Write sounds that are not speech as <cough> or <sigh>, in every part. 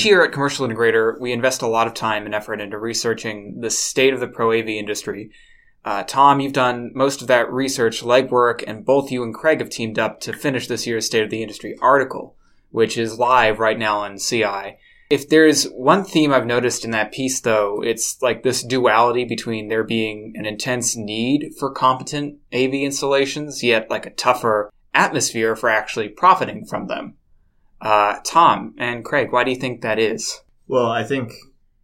each year at Commercial Integrator, we invest a lot of time and effort into researching the state of the pro AV industry. Uh, Tom, you've done most of that research legwork, and both you and Craig have teamed up to finish this year's State of the Industry article, which is live right now on CI. If there's one theme I've noticed in that piece, though, it's like this duality between there being an intense need for competent AV installations, yet like a tougher atmosphere for actually profiting from them. Uh, Tom and Craig, why do you think that is? Well, I think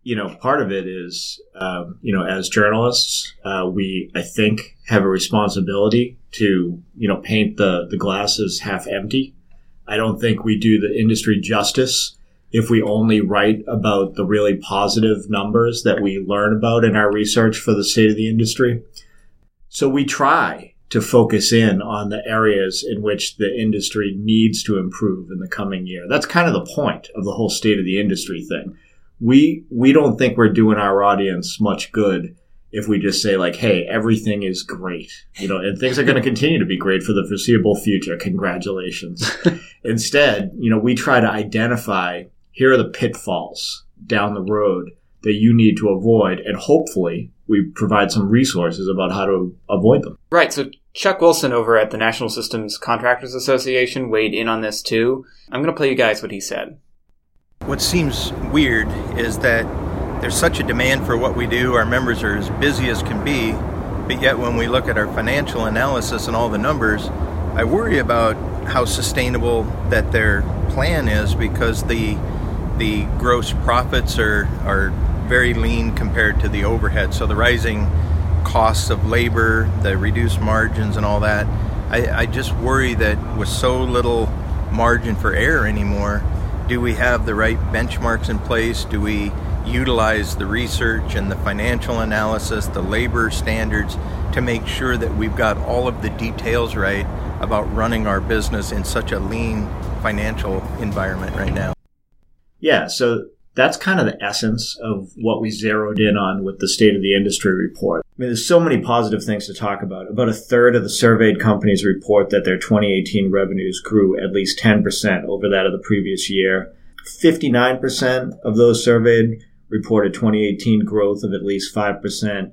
you know part of it is um, you know as journalists uh, we I think have a responsibility to you know paint the the glasses half empty. I don't think we do the industry justice if we only write about the really positive numbers that we learn about in our research for the state of the industry. So we try to focus in on the areas in which the industry needs to improve in the coming year. That's kind of the point of the whole state of the industry thing. We we don't think we're doing our audience much good if we just say like, "Hey, everything is great," you know, and things are going to continue to be great for the foreseeable future. Congratulations. <laughs> Instead, you know, we try to identify here are the pitfalls down the road that you need to avoid, and hopefully we provide some resources about how to avoid them. Right. So Chuck Wilson over at the National Systems Contractors Association weighed in on this too. I'm going to play you guys what he said. What seems weird is that there's such a demand for what we do. Our members are as busy as can be, but yet when we look at our financial analysis and all the numbers, I worry about how sustainable that their plan is because the the gross profits are are very lean compared to the overhead. So the rising costs of labor, the reduced margins, and all that, I, I just worry that with so little margin for error anymore, do we have the right benchmarks in place? Do we utilize the research and the financial analysis, the labor standards to make sure that we've got all of the details right about running our business in such a lean financial environment right now? Yeah, so that's kind of the essence of what we zeroed in on with the state of the industry report. I mean, there's so many positive things to talk about. About a third of the surveyed companies report that their 2018 revenues grew at least 10% over that of the previous year. 59% of those surveyed reported 2018 growth of at least 5%.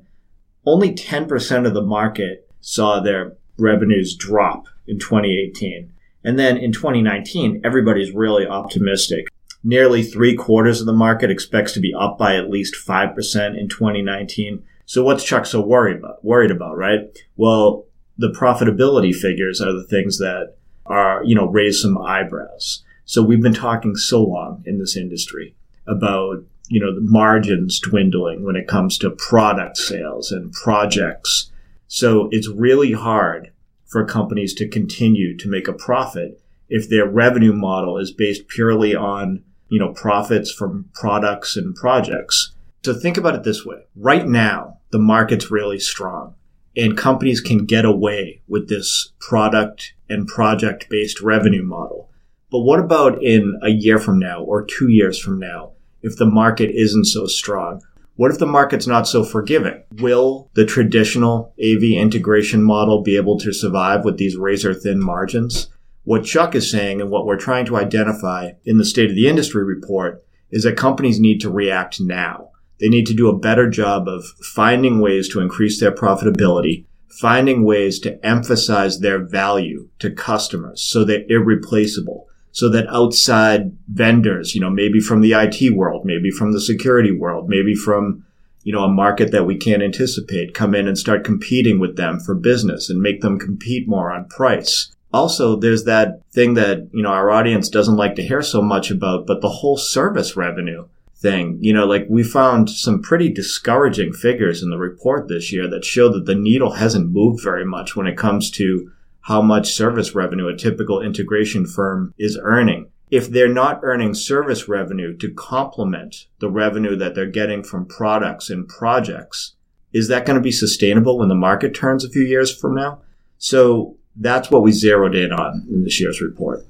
Only 10% of the market saw their revenues drop in 2018. And then in 2019, everybody's really optimistic. Nearly three quarters of the market expects to be up by at least 5% in 2019. So what's Chuck so worried about? Worried about, right? Well, the profitability figures are the things that are, you know, raise some eyebrows. So we've been talking so long in this industry about, you know, the margins dwindling when it comes to product sales and projects. So it's really hard for companies to continue to make a profit if their revenue model is based purely on you know, profits from products and projects. So think about it this way. Right now, the market's really strong and companies can get away with this product and project based revenue model. But what about in a year from now or two years from now if the market isn't so strong? What if the market's not so forgiving? Will the traditional AV integration model be able to survive with these razor thin margins? What Chuck is saying and what we're trying to identify in the state of the industry report is that companies need to react now. They need to do a better job of finding ways to increase their profitability, finding ways to emphasize their value to customers so they're irreplaceable, so that outside vendors, you know, maybe from the IT world, maybe from the security world, maybe from, you know, a market that we can't anticipate, come in and start competing with them for business and make them compete more on price also there's that thing that you know our audience doesn't like to hear so much about but the whole service revenue thing. You know like we found some pretty discouraging figures in the report this year that show that the needle hasn't moved very much when it comes to how much service revenue a typical integration firm is earning. If they're not earning service revenue to complement the revenue that they're getting from products and projects is that going to be sustainable when the market turns a few years from now? So that's what we zeroed in on in this year's report.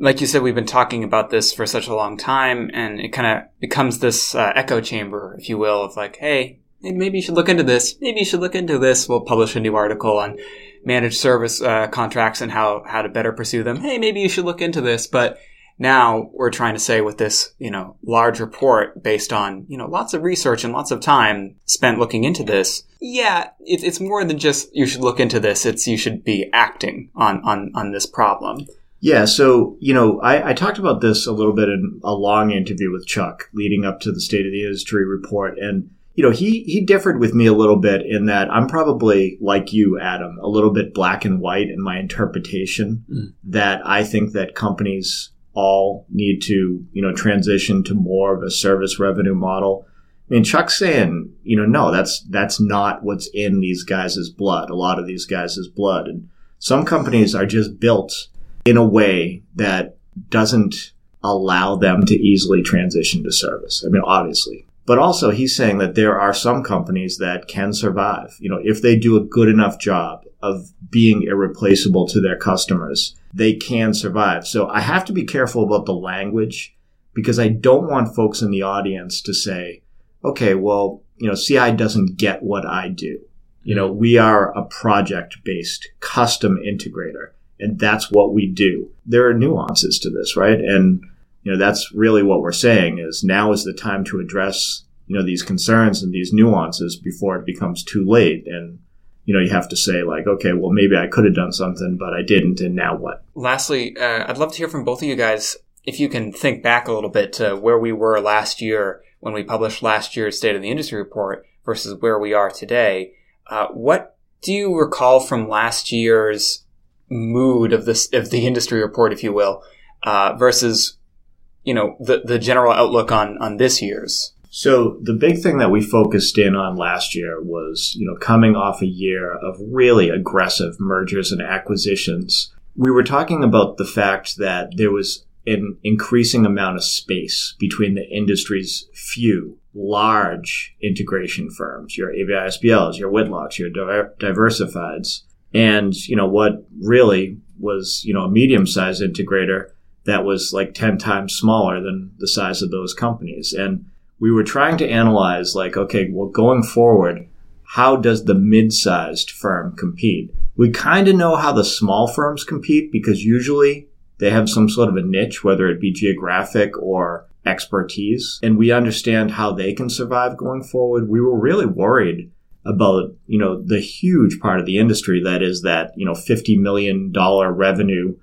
Like you said, we've been talking about this for such a long time, and it kind of becomes this uh, echo chamber, if you will, of like, hey, maybe you should look into this. Maybe you should look into this. We'll publish a new article on managed service uh, contracts and how how to better pursue them. Hey, maybe you should look into this. But Now we're trying to say with this, you know, large report based on, you know, lots of research and lots of time spent looking into this. Yeah, it, it's more than just you should look into this. It's you should be acting on, on, on this problem. Yeah, so you know, I, I, talked about this a little bit in a long interview with Chuck leading up to the State of the Industry report, and you know, he he differed with me a little bit in that I'm probably like you, Adam, a little bit black and white in my interpretation. Mm. That I think that companies all need to you know transition to more of a service revenue model. I mean, Chuck's saying, you know, no, that's that's not what's in these guys' blood. A lot of these guys' blood, and some companies are just built in a way that doesn't allow them to easily transition to service. I mean, obviously. But also, he's saying that there are some companies that can survive. You know, if they do a good enough job of being irreplaceable to their customers, they can survive. So I have to be careful about the language because I don't want folks in the audience to say, okay, well, you know, CI doesn't get what I do. You know, we are a project based custom integrator and that's what we do. There are nuances to this, right? And you know that's really what we're saying is now is the time to address you know these concerns and these nuances before it becomes too late and you know you have to say like okay well maybe i could have done something but i didn't and now what lastly uh, i'd love to hear from both of you guys if you can think back a little bit to where we were last year when we published last year's state of the industry report versus where we are today uh, what do you recall from last year's mood of this of the industry report, if you will, uh, versus you know the the general outlook on on this year's. So the big thing that we focused in on last year was you know coming off a year of really aggressive mergers and acquisitions. We were talking about the fact that there was an increasing amount of space between the industry's few large integration firms, your AVI SPLs, your Whitlocks, your diversifieds, and you know what really was you know a medium sized integrator that was like 10 times smaller than the size of those companies. And we were trying to analyze like okay well going forward how does the mid-sized firm compete? We kind of know how the small firms compete because usually they have some sort of a niche whether it be geographic or expertise. And we understand how they can survive going forward. We were really worried about you know the huge part of the industry that is that you know 50 million dollar revenue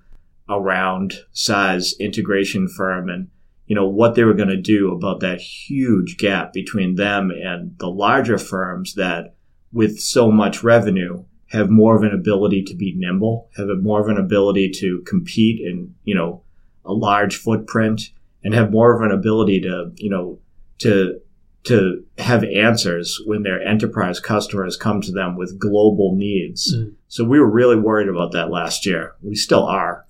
around size integration firm and you know what they were going to do about that huge gap between them and the larger firms that with so much revenue have more of an ability to be nimble have more of an ability to compete in you know a large footprint and have more of an ability to you know to to have answers when their enterprise customers come to them with global needs. Mm. So we were really worried about that last year. We still are.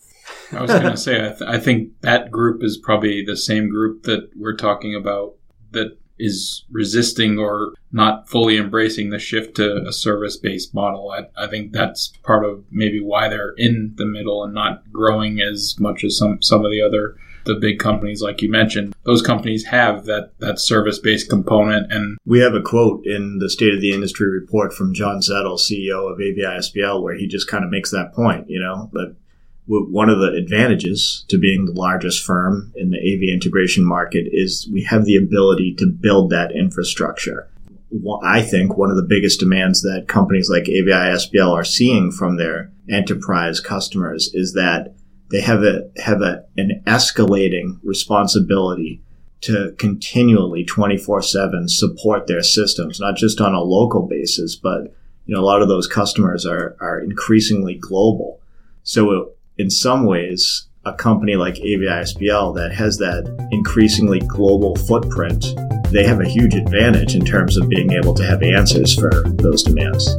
I was going <laughs> to say, I, th- I, think that group is probably the same group that we're talking about that is resisting or not fully embracing the shift to a service based model. I, I, think that's part of maybe why they're in the middle and not growing as much as some, some of the other the big companies like you mentioned those companies have that that service based component and we have a quote in the state of the industry report from John Zettel CEO of AVI SPL where he just kind of makes that point you know that one of the advantages to being the largest firm in the AV integration market is we have the ability to build that infrastructure. I think one of the biggest demands that companies like AVI SPL are seeing from their enterprise customers is that they have a have a, an escalating responsibility to continually 24/7 support their systems not just on a local basis but you know a lot of those customers are are increasingly global so in some ways a company like AVI SPL that has that increasingly global footprint they have a huge advantage in terms of being able to have answers for those demands